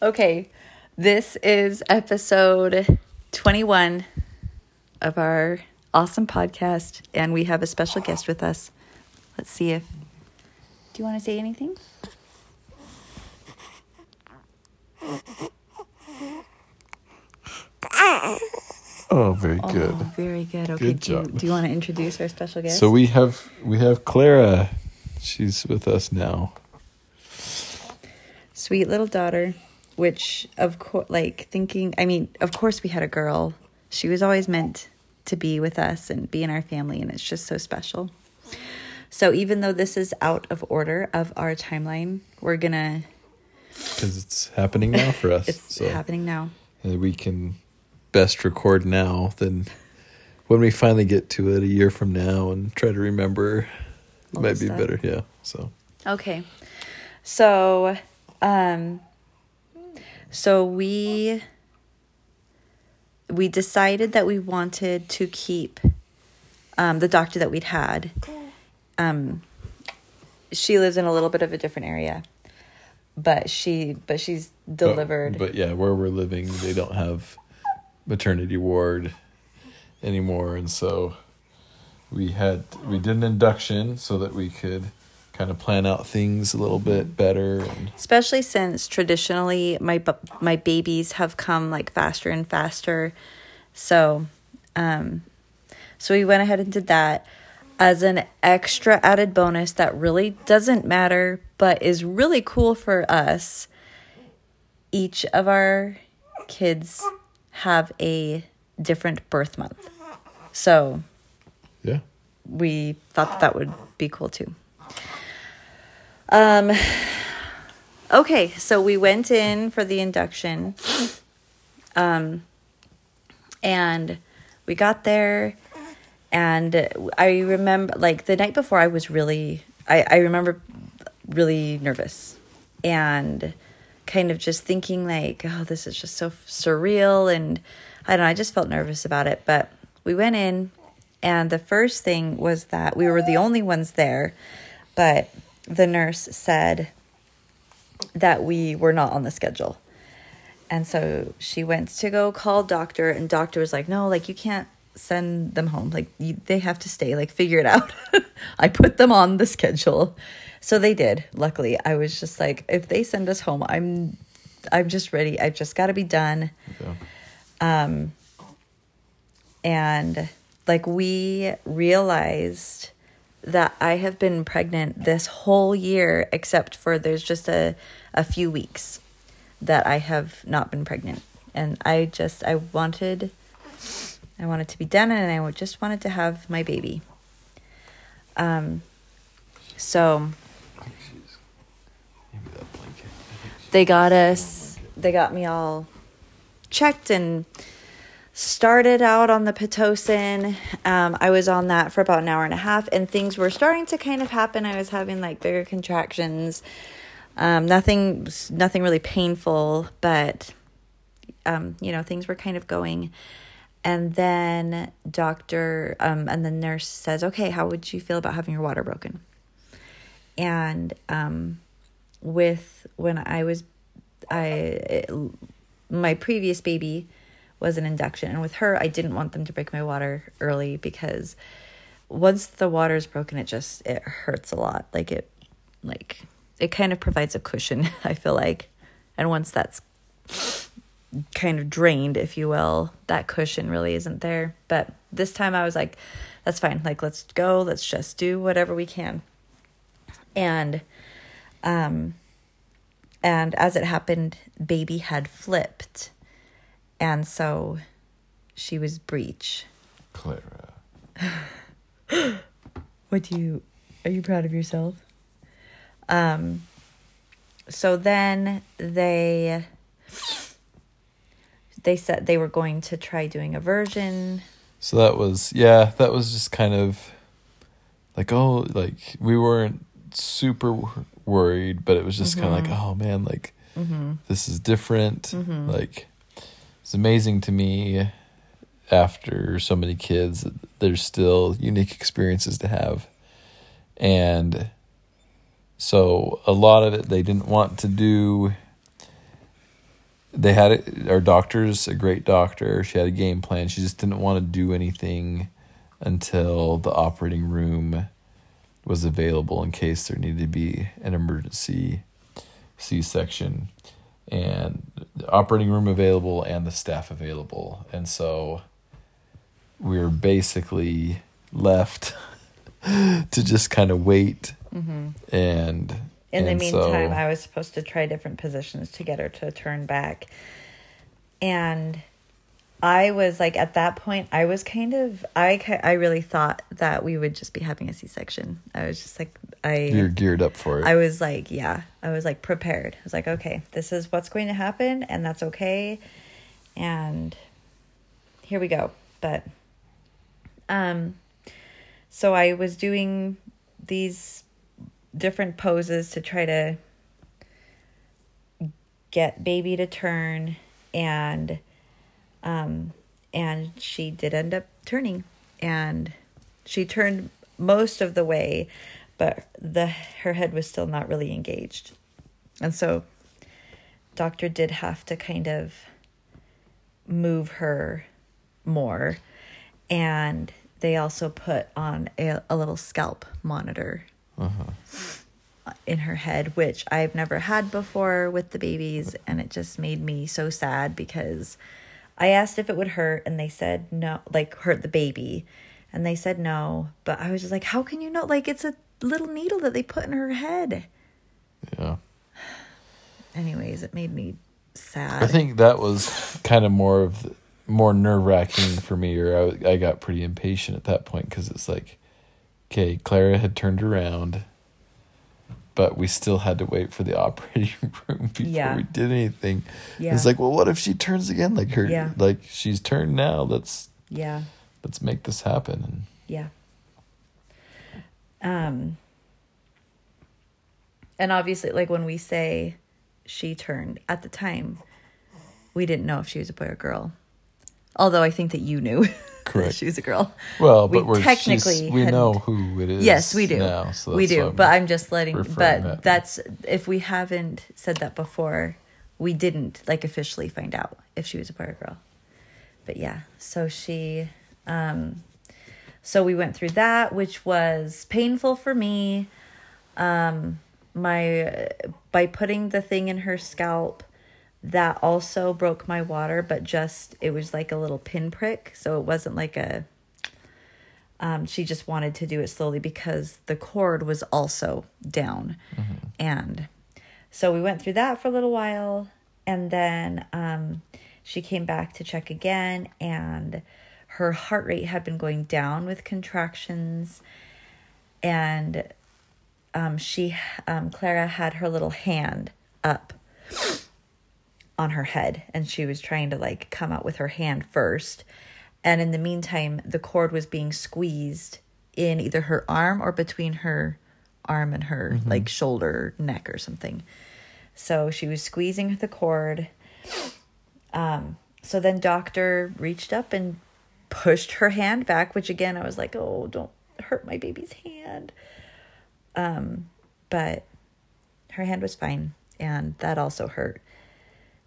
Okay, this is episode 21 of our awesome podcast, and we have a special guest with us. Let's see if. Do you want to say anything? Oh, very oh, good. Oh, very good. Okay, Good do, you, job. do you want to introduce our special guest? So we have we have Clara. She's with us now. Sweet little daughter, which of course, like thinking, I mean, of course we had a girl. She was always meant to be with us and be in our family, and it's just so special. So even though this is out of order of our timeline, we're gonna. because it's happening now for us. It's so happening now. uh, we can best record now than when we finally get to it a year from now and try to remember. It All might be stuff. better, yeah. So Okay. So, um so we we decided that we wanted to keep um the doctor that we'd had. Um she lives in a little bit of a different area. But she but she's delivered. But, but yeah, where we're living, they don't have maternity ward anymore, and so we had we did an induction so that we could kind of plan out things a little bit better and especially since traditionally my my babies have come like faster and faster so um so we went ahead and did that as an extra added bonus that really doesn't matter but is really cool for us each of our kids have a different birth month so yeah. we thought that, that would be cool too. Um okay, so we went in for the induction. Um and we got there and I remember like the night before I was really I I remember really nervous and kind of just thinking like oh this is just so surreal and I don't know I just felt nervous about it but we went in and the first thing was that we were the only ones there but the nurse said that we were not on the schedule. And so she went to go call doctor and doctor was like no like you can't send them home. Like you, they have to stay. Like figure it out. I put them on the schedule. So they did. Luckily i was just like if they send us home i'm i'm just ready. I've just got to be done. Um, and like we realized that I have been pregnant this whole year except for there's just a a few weeks that I have not been pregnant. And I just I wanted I wanted to be done and I just wanted to have my baby. Um so they got us they got me all checked and started out on the pitocin. Um, i was on that for about an hour and a half and things were starting to kind of happen. I was having like bigger contractions. Um, nothing nothing really painful but um, you know things were kind of going. And then doctor um, and the nurse says okay how would you feel about having your water broken? And um, with when I was I my previous baby was an induction. And with her I didn't want them to break my water early because once the water is broken it just it hurts a lot. Like it like it kind of provides a cushion I feel like. And once that's kind of drained if you will that cushion really isn't there. But this time I was like that's fine. Like let's go. Let's just do whatever we can. And um and as it happened baby had flipped and so she was breech. Clara. what do you are you proud of yourself? Um so then they they said they were going to try doing a version. So that was yeah, that was just kind of like oh, like we weren't super worried, but it was just kind of like mm-hmm. oh man, like mm-hmm. this is different. Mm-hmm. Like it's amazing to me after so many kids, there's still unique experiences to have, and so a lot of it they didn't want to do they had it, our doctor's a great doctor. She had a game plan. She just didn't want to do anything until the operating room was available in case there needed to be an emergency C section and the operating room available and the staff available. And so we were basically left to just kind of wait Mm-hmm. and In the and so- meantime, I was supposed to try different positions to get her to turn back. And I was like, at that point, I was kind of, I, I really thought that we would just be having a C section. I was just like, I, you're geared up for it. I was like, yeah, I was like prepared. I was like, okay, this is what's going to happen, and that's okay. And here we go. But, um, so I was doing these different poses to try to get baby to turn and um and she did end up turning. And she turned most of the way but the her head was still not really engaged. And so doctor did have to kind of move her more. And they also put on a, a little scalp monitor in her head, which I've never had before with the babies. And it just made me so sad because I asked if it would hurt and they said no, like hurt the baby. And they said no. But I was just like, how can you know? Like, it's a little needle that they put in her head. yeah. Anyways, it made me sad. I think that was kind of more of the, more nerve wracking for me, or I got pretty impatient at that point because it's like, okay, Clara had turned around, but we still had to wait for the operating room before Yeah. we did anything. Yeah. It's like, well, what if she turns again? Like her, Yeah. like she's turned now. Let's yeah. let's make this happen. And Yeah. Um and obviously like when we say she turned at the time we didn't know if she was a boy or girl. Although I think that you knew Correct. she was a girl. well, We but we're technically technically we hadn't- know who it is. Yes, we do. now. So we do. But I'm just letting but that. that's if we haven't said that before, we didn't like officially find out if she was a boy or girl. But yeah, so she um so we went through that which was painful for me. Um my by putting the thing in her scalp that also broke my water but just it was like a little pinprick so it wasn't like a um, she just wanted to do it slowly because the cord was also down. And so we went through that for a little while. And then um, she came back to check again, and her heart rate had been going down with contractions. And um, she, um, Clara, had her little hand up on her head and she was trying to like come out with her hand first. And in the meantime the cord was being squeezed in either her arm or between her arm and her like shoulder neck or something. So she was squeezing the cord. Um so then doctor reached up and pushed her hand back which again i was like oh don't hurt my baby's hand. Um but her hand was fine and that also hurt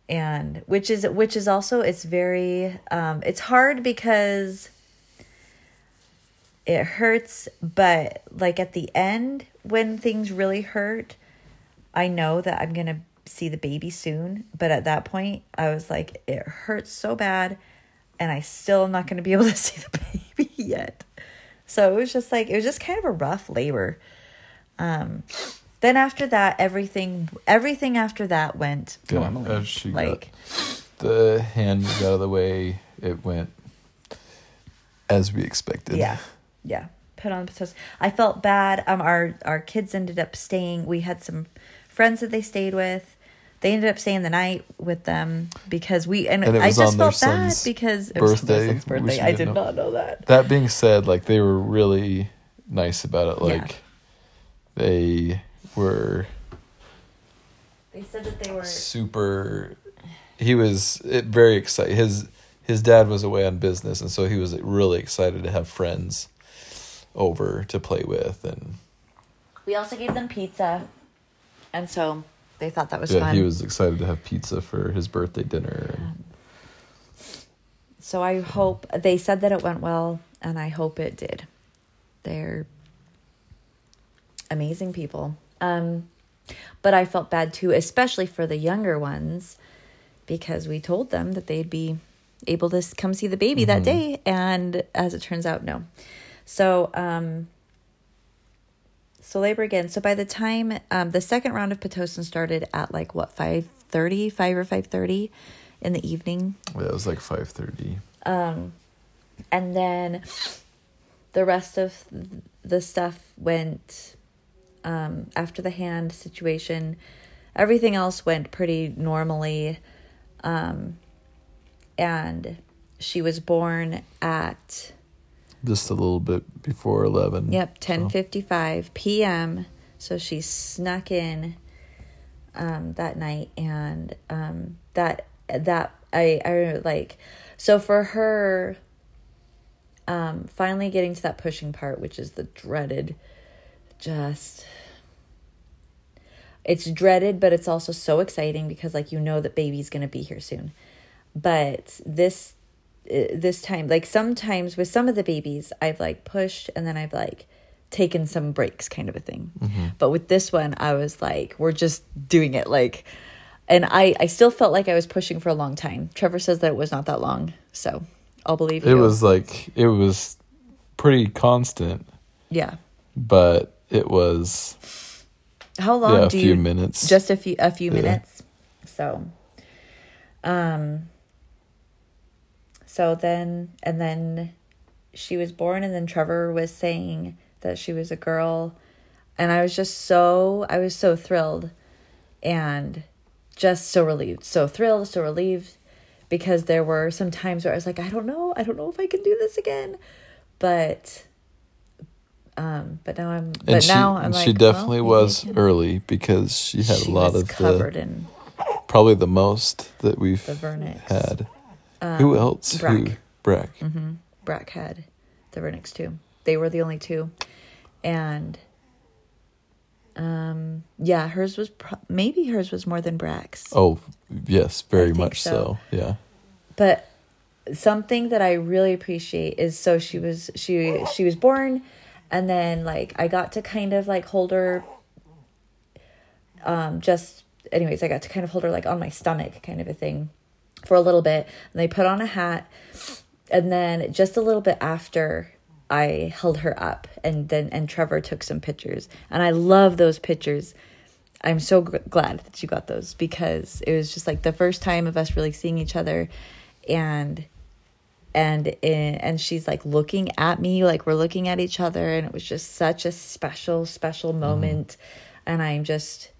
and which is which is also it's very um it's hard because it hurts but like at the end when things really hurt i know that i'm gonna see the baby soon but at that point i was like it hurts so bad and i still am not gonna be able to see the baby yet. So it was just like it was just kind of a rough labor. Um then after that everything everything after that went Yeah, normally as she like the hand got out of the way. It went as we expected. yeah yeah put on the potatoes i felt bad um our our kids ended up staying we had some friends that they stayed with they ended up staying the night with them because we and, And i just felt bad because it was birthday, birthday i didn't know. not know that That being said, like they were really nice about it. Yeah. Like they were they said that they were super. He was eh, very excited. His his dad was away on business, and so he was really excited to have friends over to play with. And we also gave them pizza and so they thought that was yeah, fun. he was excited to have pizza for his birthday dinner. And So I hope they said that it went well, and I hope it did. They're amazing people. Um, but I felt bad too, especially for the younger ones, because we told them that they'd be able to come see the baby that day, and as it turns out, no. So, um, so labor again. So by the time um, the second round of pitocin started at like what 5.30, 5 or five thirty in the evening, yeah, it was like five thirty. um, and then the rest of the stuff went um, after the hand situation. Everything else went pretty normally. Um, and she was born at Just a little bit before eleven. Yep, so- ten fifty five p.m. So she snuck in um, that night, and um, that that I I like. So for her, um, finally getting to that pushing part, which is the dreaded, just. It's dreaded, but it's also so exciting because, like, you know that baby's gonna be here soon. But this uh, this time like sometimes with some of the babies i've like pushed and then i've like taken some breaks kind of a thing but with this one i was like we're just doing it like and i i still felt like i was pushing for a long time trevor says that it was not that long so i'll believe It you. was like it was pretty constant, yeah but it was how long yeah a few you minutes. just a few a few Yeah. minutes so um so then and then she was born and then trevor was saying that she was a girl and i was just so i was so thrilled and just so relieved so thrilled so relieved because there were some times where i was like i don't know i don't know if i can do this again but um but now i'm but and she, now i'm and like she definitely well, was early because she had She a lot was of covered the in probably the most that we've the vernix had. Who else? Brack. Who? Brack. Brack had the Vernix too. They were the only two, and um, yeah, hers was pro- maybe hers was more than Brack's. Oh, yes, very much so. so. Yeah. But something that I really appreciate is so she was she she was born, and then like I got to kind of like hold her. Um, just anyways, I got to kind of hold her like on my stomach, kind of a thing, for a little bit, and they put on a hat, and then just a little bit after I held her up and then and Trevor took some pictures and I love those pictures. I'm so glad that you got those because it was just like the first time of us really seeing each other and and in, and she's like looking at me like we're looking at each other and it was just such a special special moment. And I'm just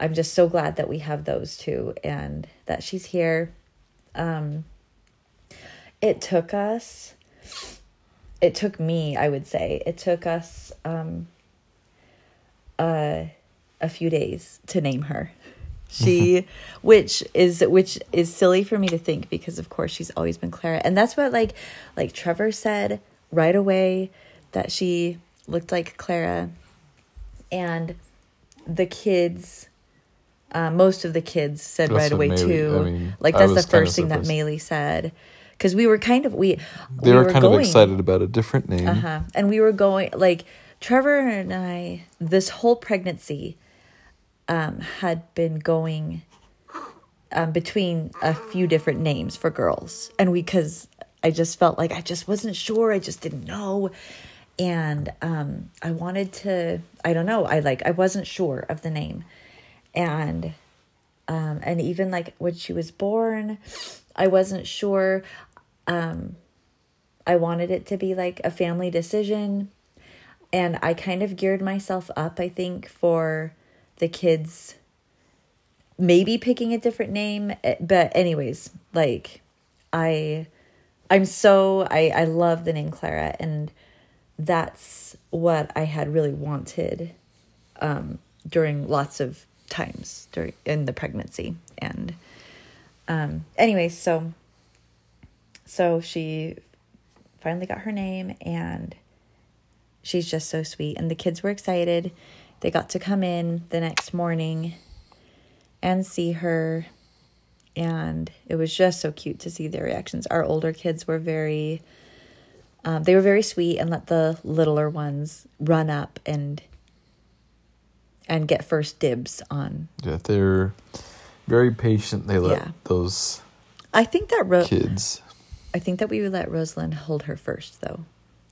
I'm just so glad that we have those two and that she's here. Um it took us it took me i would say. It took us um uh a few days to name her she which is which is silly for me to think because of course she's always been clara. And that's what like like trevor said right away that she looked like clara. And the kids uh, most of the kids said That's right away Maylee- too. I mean, like that's the first thing that. Maylee said. Because we were kind of we They we were, kind going, of excited about a different name. uh-huh. And we were going like trevor and i this whole pregnancy um had been going um between a few different names for girls. And we because i just felt like i just wasn't sure. I just didn't know. And um i wanted to i don't know. I like i wasn't sure of the name. And um and even like when she was born i wasn't sure. Um i wanted it to be like a family decision. And i kind of geared myself up i think for the kids maybe picking a different name eh, but anyways like i i'm so i i love the name clara and that's what i had really wanted um during lots of times during in the pregnancy and um anyways so so she finally got her name and she's just so sweet and the kids were excited they got to come in the next morning and see her. And it was just so cute to see their reactions. Our older kids were very, um, they were very sweet and let the littler ones run up and and get first dibs on. Yeah, they're very patient. They let Yeah. those I think that Ro- kids. I think that we would let Rosalind hold her first, though.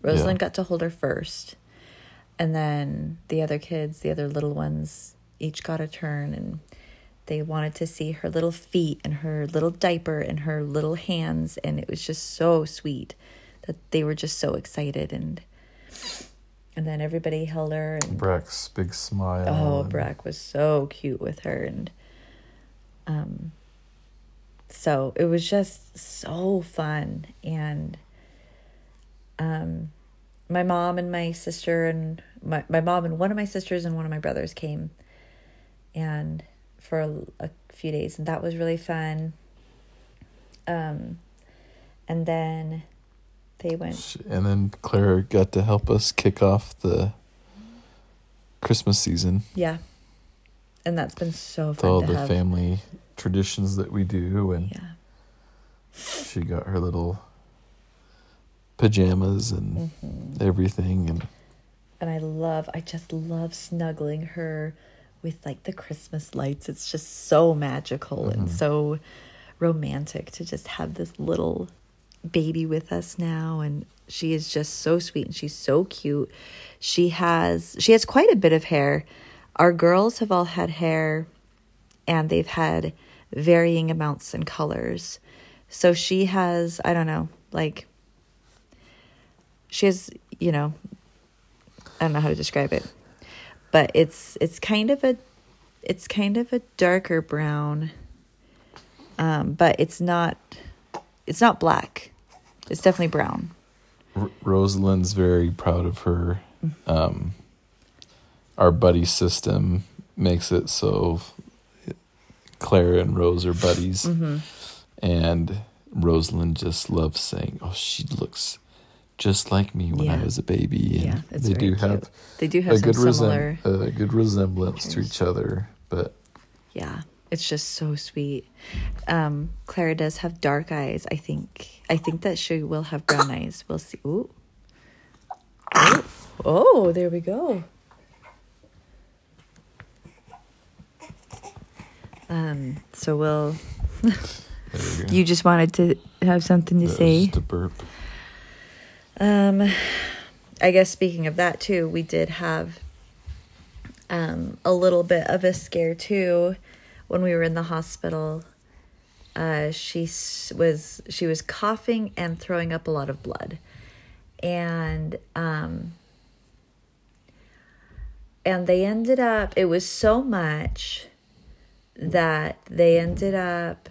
Rosalind got to hold her first, and then the other kids, the other little ones, each got a turn, and they wanted to see her little feet and her little diaper and her little hands, and it was just so sweet that they were just so excited, and and then everybody held her, and Breck's big smile. Oh, Brack was so cute with her. And um so it was just so fun. And um my mom and my sister and my my mom and one of my sisters and one of my brothers came and for a, a few days and that was really fun. Um and then they went And then Claire got to help us kick off the Christmas season. Yeah. And that's been so fun all the have. family traditions that we do. And yeah. she got her little pajamas and Mhm. everything. And and I love I just love snuggling her with like the Christmas lights. It's just so magical and Mhm. so romantic to just have this little baby with us now and she is just so sweet and she's so cute. She has she has quite a bit of hair. Our girls have all had hair and they've had varying amounts and colors. So she has, I don't know, like she has, you know, I don't know how to describe it. But it's it's kind of a it's kind of a darker brown. Um, but it's not it's not black. It's definitely brown. R- Rosalind's very proud of her. Um, our buddy system makes it so Claire and Rose are buddies. Mm-hmm. And Rosalind just loves saying, "Oh, she looks just like me when I was a baby." And Yeah, they do cute. have They do have a some good similar resem- a good resemblance to each other, but Yeah, it's just so sweet. Um, Clara does have dark eyes. I think. I think that she will have brown eyes. We'll see. Ooh. Oh, oh, there we go. Um, so we'll. you. Just wanted to have something to That say. just a burp. Um, I guess speaking of that too, we did have um, a little bit of a scare too when we were in the hospital. Uh, she was she was coughing and throwing up a lot of blood, and um, and they ended up. It was so much that they ended up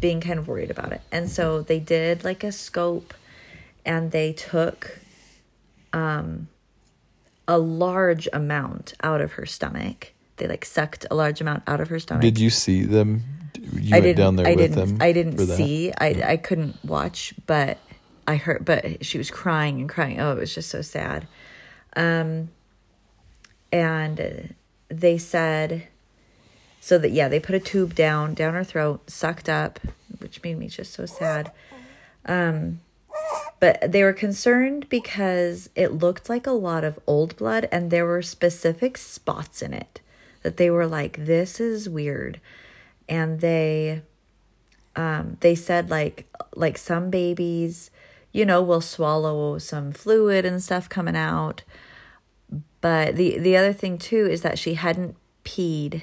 being kind of worried about it, and so they did like a scope and they took um a large amount out of her stomach. They like sucked a large amount out of her stomach. Did you see them? You I went down there I with them. I didn't see. I I couldn't watch, but I heard. But she was crying and crying. Oh, it was just so sad. Um, and they said, so that yeah, they put a tube down down her throat, sucked up, which made me just so sad. Um, but they were concerned because it looked like a lot of old blood, and there were specific spots in it that they were like, "This is weird." and they um they said like like some babies you know will swallow some fluid and stuff coming out. But the the other thing too is that she hadn't peed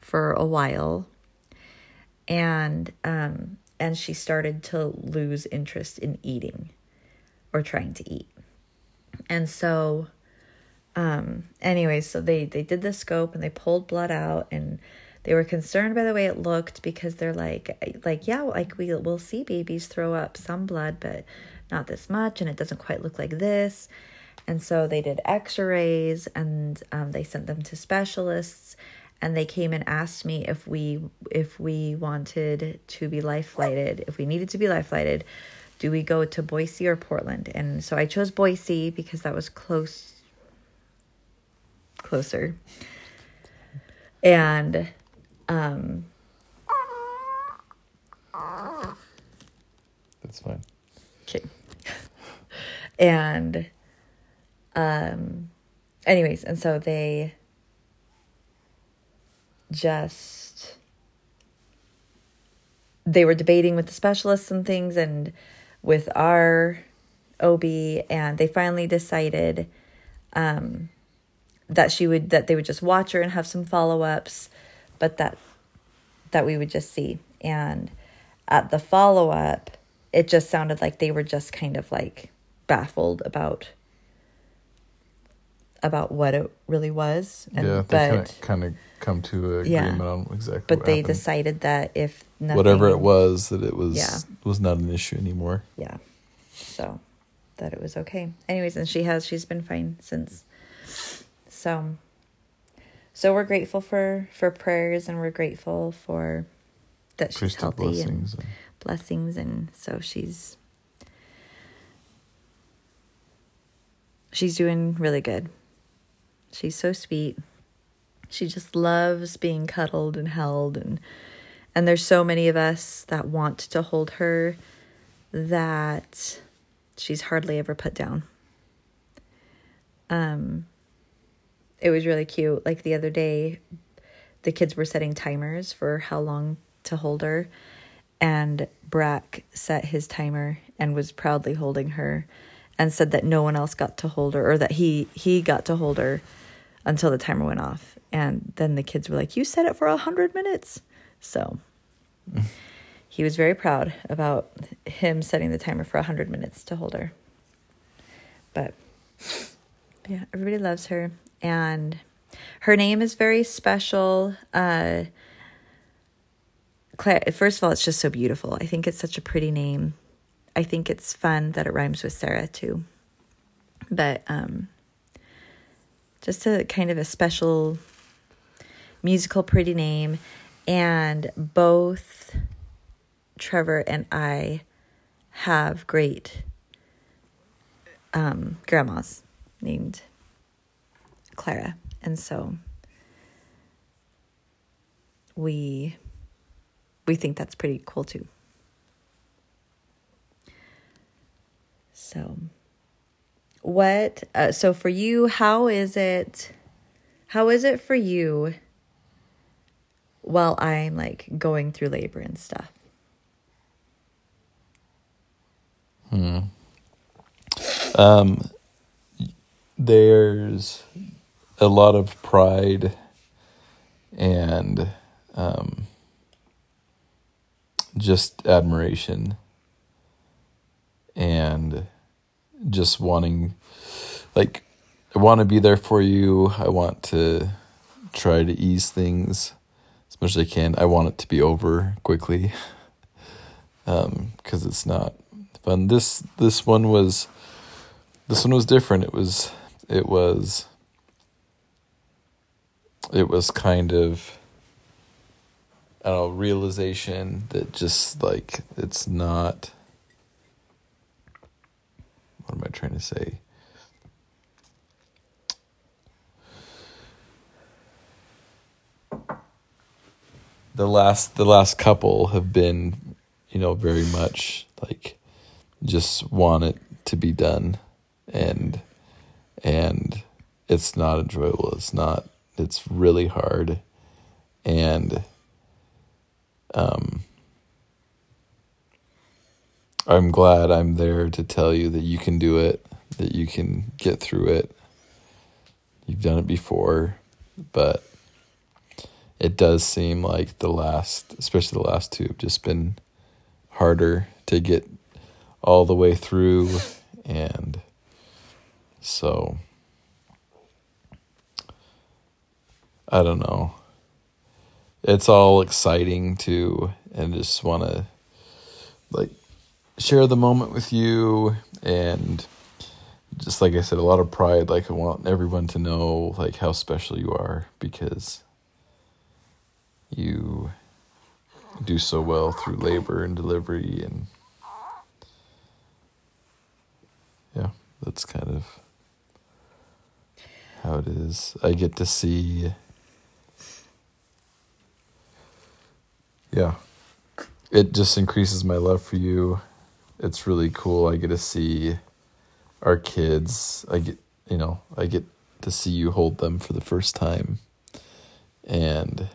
for a while. And um and she started to lose interest in eating or trying to eat. And so um anyway so they they did the scope and they pulled blood out and they were concerned by the way it looked because they're like like yeah like we will see babies throw up some blood but not this much and it doesn't quite look like this. And so they did x-rays and um, they sent them to specialists and they came and asked me if we if we wanted to be life flighted if we needed to be life flighted do we go to boise or portland and so i chose boise because that was close closer and Um, That's fine. Okay. and um anyways, and so they just they were debating with the specialists and things and with our OB and they finally decided um that she would that they would just watch her and have some follow-ups but that that we would just see. And at the follow-up it just sounded like they were just kind of like baffled about about what it really was and yeah, they but kind of come to an Yeah. agreement on exactly. but they happened. decided that if nothing, whatever it was that it was Yeah. was not an issue anymore. yeah so that it was okay anyways and she has she's been fine since so so we're grateful for for prayers and we're grateful for that she's healthy and and- blessings and so she's she's doing really good she's so sweet. She just loves being cuddled and held and and there's so many of us that want to hold her that she's hardly ever put down. Um it was really cute. Like the other day the kids were setting timers for how long to hold her and Brack set his timer and was proudly holding her and said that no one else got to hold her or that he he got to hold her until the timer went off. And then the kids were like you set it for a hundred minutes. So he was very proud about him setting the timer for a hundred minutes to hold her. But yeah everybody loves her. And her name is very special. Uh Claire, first of all, it's just so beautiful. I think it's such a pretty name. I think it's fun that it rhymes with Sarah too. But um just a kind of a special musical pretty name and both Trevor and I have great um grandmas named Clara. And so we we think that's pretty cool too. So, what? Uh, so for you, how is it? How is it for you? While I'm like going through labor and stuff. Um, there's a lot of pride and um, just admiration and just wanting, like, I want to be there for you. I want to try to ease things as much as I can. I want it to be over quickly um because it's not fun. This this one was this one was different. It was it was it was kind of I don't know realization that just like it's not. What am I trying to say? The last the last couple have been, you know, very much like just want it to be done. And and it's not enjoyable. It's not it's really hard. And um I'm glad I'm there to tell you that you can do it that you can get through it you've done it before but it does seem like the last especially the last two have just been harder to get all the way through and so I don't know. It's all exciting too and just want to like share the moment with you and just like I said a lot of pride like I want everyone to know like how special you are because you do so well through labor and delivery and yeah, that's kind of how it is. I get to see yeah, it just increases my love for you. It's really cool. I get to see our kids. I get, you know, I get to see you hold them for the first time. And,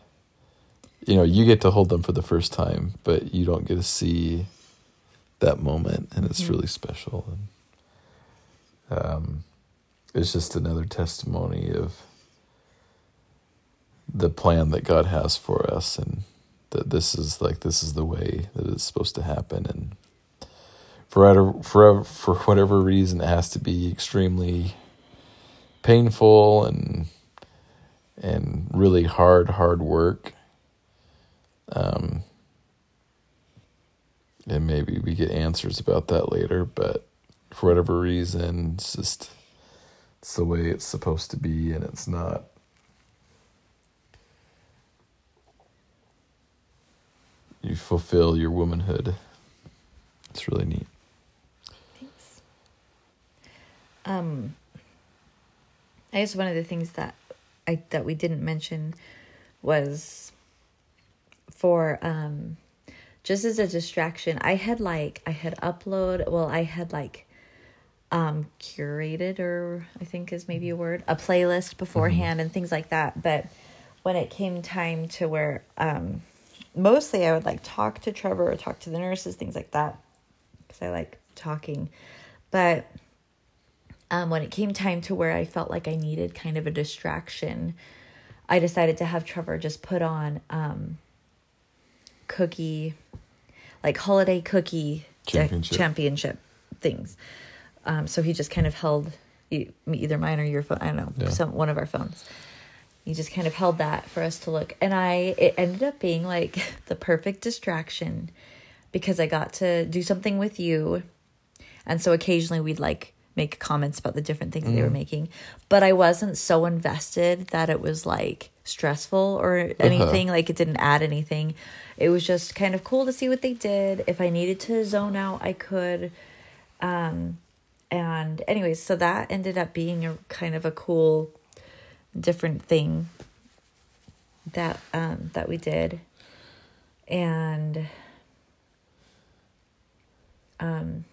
you know, you get to hold them for the first time, but you don't get to see that moment. And it's Mm-hmm. really special. And um, it's just another testimony of the plan that God has for us and that this is like this is the way that it's supposed to happen and for for for whatever reason it has to be extremely painful and and really hard hard work. Um and maybe we get answers about that later but for whatever reason it's just it's the way it's supposed to be and it's not. You fulfill your womanhood. It's really neat Um, I guess one of the things that I that we didn't mention was for um just as a distraction. I had like I had upload. Well, I had like um curated or I think is maybe a word a playlist beforehand and things like that. But when it came time to where um mostly I would like talk to Trevor or talk to the nurses, things like that because I like talking. But um, when it came time to where I felt like I needed kind of a distraction, I decided to have Trevor just put on um, cookie, like holiday cookie Championship. championship things. Um, so he just kind of held e- either mine or your phone. I don't know, Yeah. some one of our phones. He just kind of held that for us to look, and I it ended up being like the perfect distraction because I got to do something with you, and so occasionally we'd like make comments about the different things they were making, but I wasn't so invested that it was like stressful or anything. Like it didn't add anything. It was just kind of cool to see what they did. If I needed to zone out, I could. Um, and anyways, so that ended up being a kind of a cool, different thing that um that we did, and um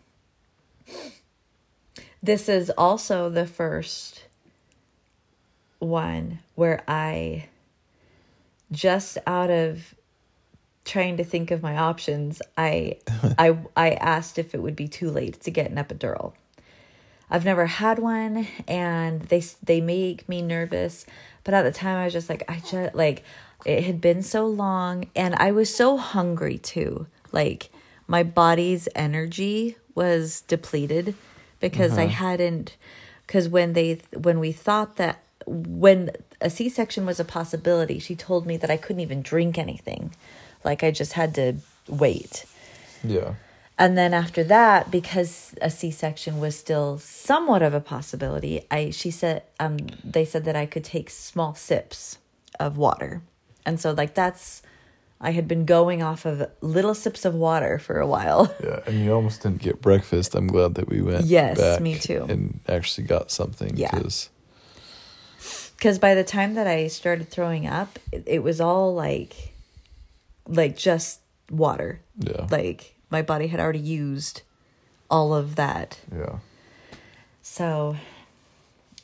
this is also the first one where I just out of trying to think of my options, I I I asked if it would be too late to get an epidural. I've never had one and they they make me nervous, but at the time I was just like I just like it had been so long and I was so hungry too. Like my body's energy was depleted because I hadn't cuz when they when we thought that when a C-section was a possibility, she told me that I couldn't even drink anything. Like I just had to wait. yeah And then after that, because a C section was still somewhat of a possibility, I she said um they said that I could take small sips of water. And so like that's I had been going off of little sips of water for a while. Yeah, and you almost didn't get breakfast. I'm glad that we went. Yes, me too. And actually got something. Yeah. 'cause- Cuz by the time that I started throwing up, it, it was all like like just water. yeah. Like my body had already used all of that. yeah. So,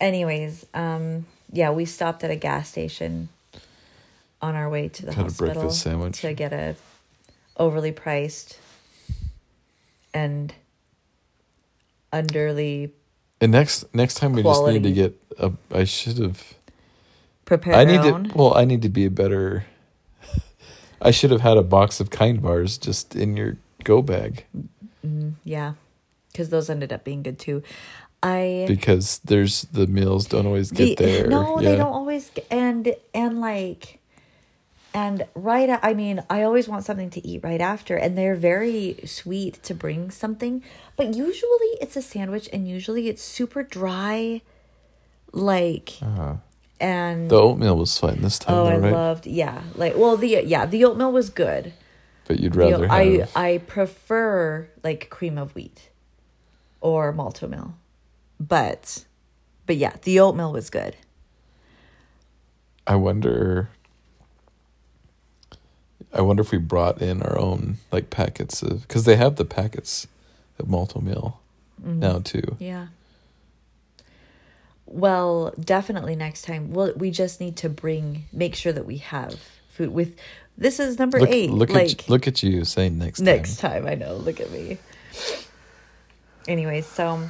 anyways, um, yeah, we stopped at a gas station on our way to the Had a hospital breakfast sandwich. to get a overly priced and underly And next next time we just need to get a. I should have. prepared I need our own. to. Well, I need to be a better. I should have had a box of kind bars just in your go bag Mm, yeah, because those ended up being good too. I because there's the meals don't always get The- there. No, yeah. they don't always. And and like, and right. a- I mean, I always want something to eat right after, and they're very sweet to bring something. But usually it's a sandwich, and usually it's super dry. Like Uh-huh. and The oatmeal was fine this time, oh, though, I right? loved yeah. Like well, the yeah the oatmeal was good. but you'd The rather oat- I have. I prefer like cream of wheat or Malt-O-Meal, but but yeah, the oatmeal was good. I wonder. I wonder if we brought in our own like packets of because they have the packets of Malt-O-Meal Mhm. now too. Yeah. Well, definitely next time. Well, we just need to bring make sure that we have food with this is number Look, 8. look like at look at you saying next time. next time. I know. Look at me. Anyways, so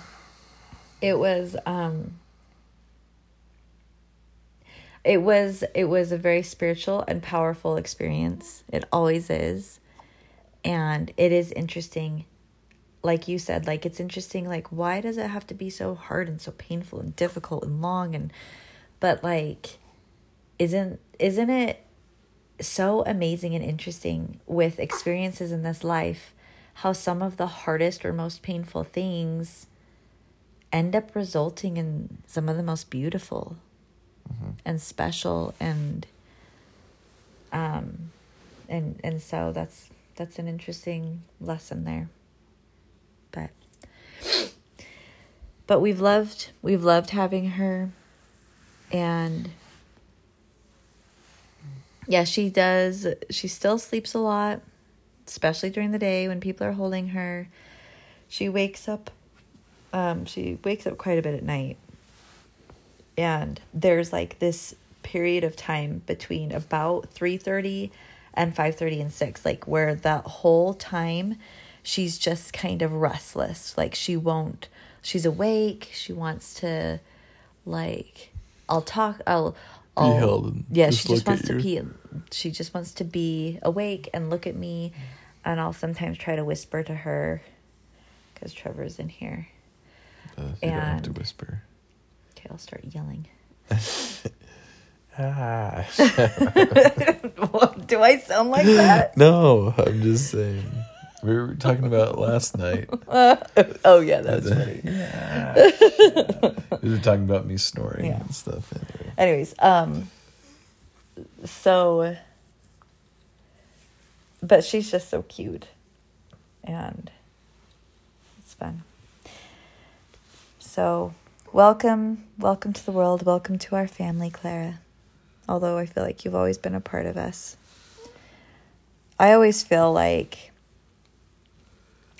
it was um it was it was a very spiritual and powerful experience. It always is. And it is interesting like you said like it's interesting like why does it have to be so hard and so painful and difficult and long and but like isn't isn't it so amazing and interesting with experiences in this life how some of the hardest or most painful things end up resulting in some of the most beautiful and special and um and and so that's that's an interesting lesson there but but we've loved we've loved having her and yeah, she does. She still sleeps a lot, especially during the day when people are holding her. She wakes up um she wakes up quite a bit at night. And there's like this period of time between about 3:30 and 5:30 and 6 like where that whole time she's just kind of restless. Like she won't she's awake, she wants to like I'll talk I'll I'll, held and yeah, just she just wants to be she just wants to be awake and look at me and I'll sometimes try to whisper to her cuz Trevor's in here. Uh, you don't have to whisper. Okay, I'll start yelling. Ah. Do I sound like that? no, I'm just saying. We were talking about last night. oh yeah, that's funny. We were talking about me snoring Yeah. and stuff. Anyway. Anyways, um so but she's just so cute and it's fun. So, welcome, welcome to the world, welcome to our family, Clara. Although I feel like you've always been a part of us. I always feel like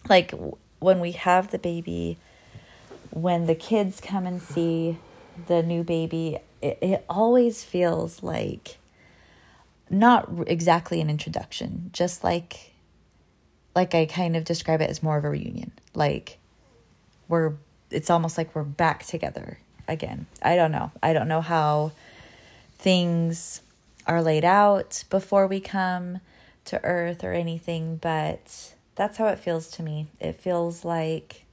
like when we have the baby when the kids come and see the new baby, it, it always feels like not exactly an introduction, just like like I kind of describe it as more of a reunion. Like we're it's almost like we're back together again. I don't know. I don't know how things are laid out before we come to earth or anything, but that's how it feels to me. It feels like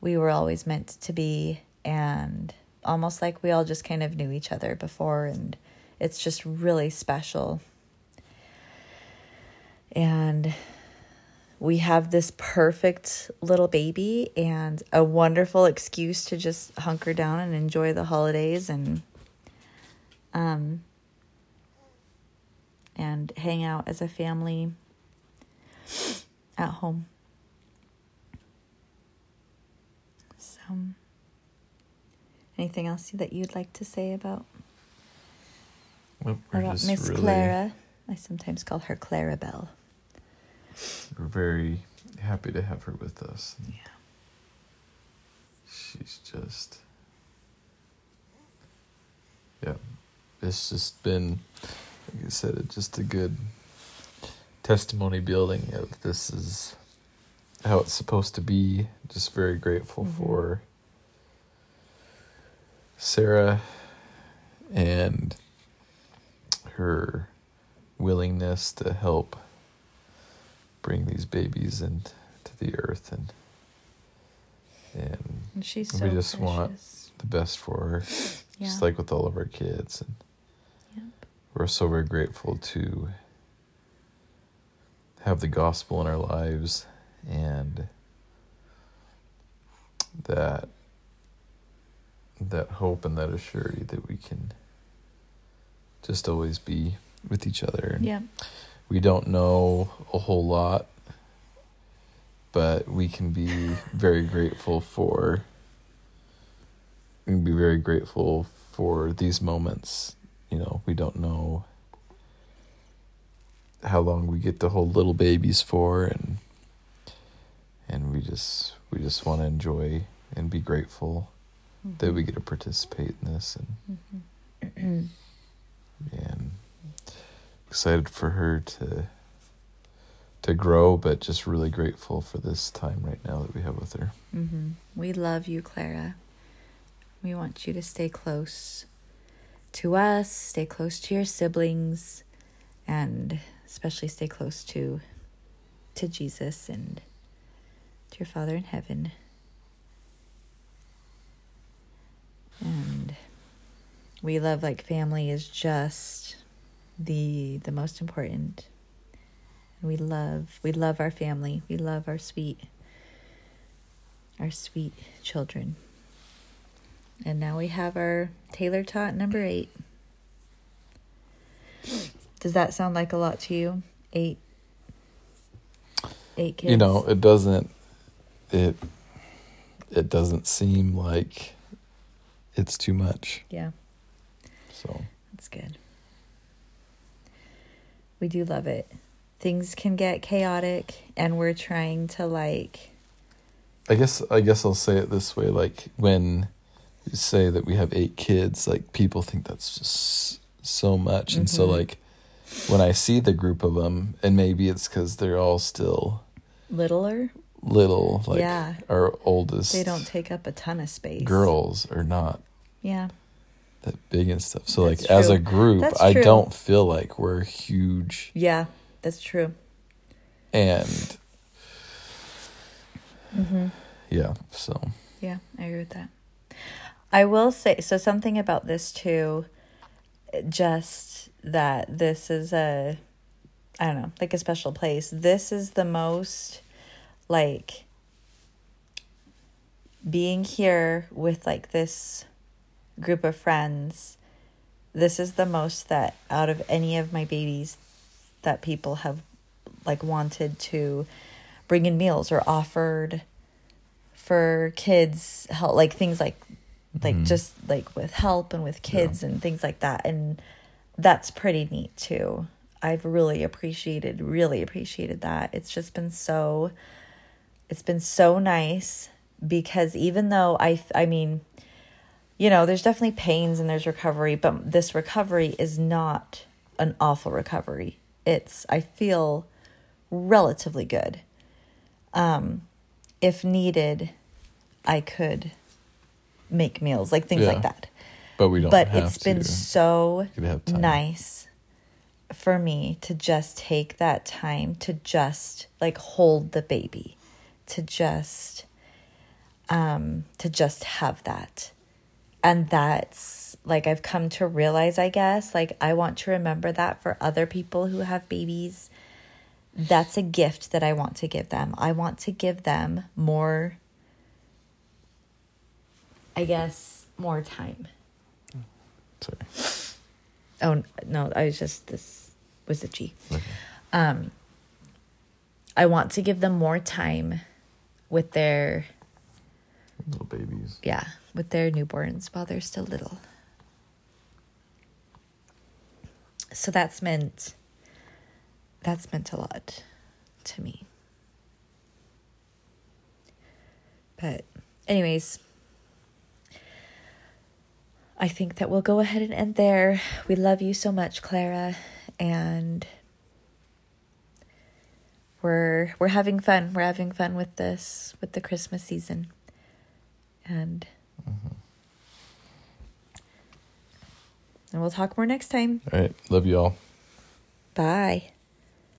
we were always meant to be and almost like we all just kind of knew each other before and it's just really special and we have this perfect little baby and a wonderful excuse to just hunker down and enjoy the holidays and um and hang out as a family at home so, anything else that you'd like to say about Well, about Miss really, Clara? I sometimes call her Clarabelle. We're very happy to have her with us. Yeah. She's just, yeah. It's just been, like I said, it's just a good testimony building of this is how it's supposed to be. Just very grateful Mhm. for Sarah and her willingness to help bring these babies into the earth and and And she's We so just want- the best for her Yeah. just like with all of our kids and Yep. we're so very grateful to have the gospel in our lives and that that hope and that assurity that we can just always be with each other and Yeah. We don't know a whole lot but we can be very grateful for we can be very grateful for these moments. You know we don't know how long we get to hold little babies for and and we just we just want to enjoy and be grateful that we mm-hmm. get to participate in this and mm-hmm. and excited for her to to grow but just really grateful for this time right now that we have with her Mm-hmm. We love you, Clara. We want you to stay close to us, stay close to your siblings, and especially stay close to to Jesus and to your Father in heaven. And we love like family is just the the most important. We love we love our family. We love our sweet our sweet children. And now we have our Taylor Tot number eight. Does that sound like a lot to you? Eight. Eight kids. you know it doesn't it it doesn't seem like it's too much Yeah, so that's good. We do love it. Things can get chaotic, and we're trying to like. I guess I guess I'll say it this way: like when you say that we have eight kids, like people think that's just so much, and so Mhm. like when I see the group of them, and maybe it's because they're all still Littler, little, like Yeah. our oldest they don't take up a ton of space. girls are not Yeah, that big and stuff. So That's like as a group, That's I true. don't feel like we're huge yeah, that's true. and Mm-hmm. yeah. So Yeah, I agree with that. I will say so something about this too, just that this is a I don't know, like a special place. This is the most like being here with like this group of friends. This is the most that out of any of my babies that people have like wanted to bring in meals or offered for kids help like things like like Mhm. just like with help and with kids and things like that and that's pretty neat too i've really appreciated really appreciated that it's just been so it's been so nice because even though i i mean you know there's definitely pains and there's recovery but this recovery is not an awful recovery. It's i feel relatively good. Um if needed i could make meals like things Yeah. like that. But we don't but it's been so You have time. nice for me to just take that time to just like hold the baby to just um to just have that and that's like I've come to realize I guess like I want to remember that for other people who have babies that's a gift that I want to give them I want to give them more I guess more time Sorry. Oh no, I was just this was a G. Okay. Um I want to give them more time with their Little babies. yeah, with their newborns while they're still little. So that's meant that's meant a lot to me. But anyways, I think that we'll go ahead and end there. We love you so much, Clara, and we're we're having fun. We're having fun with this with the Christmas season. And Mm-hmm. and we'll talk more next time. All right. Love you all. Bye.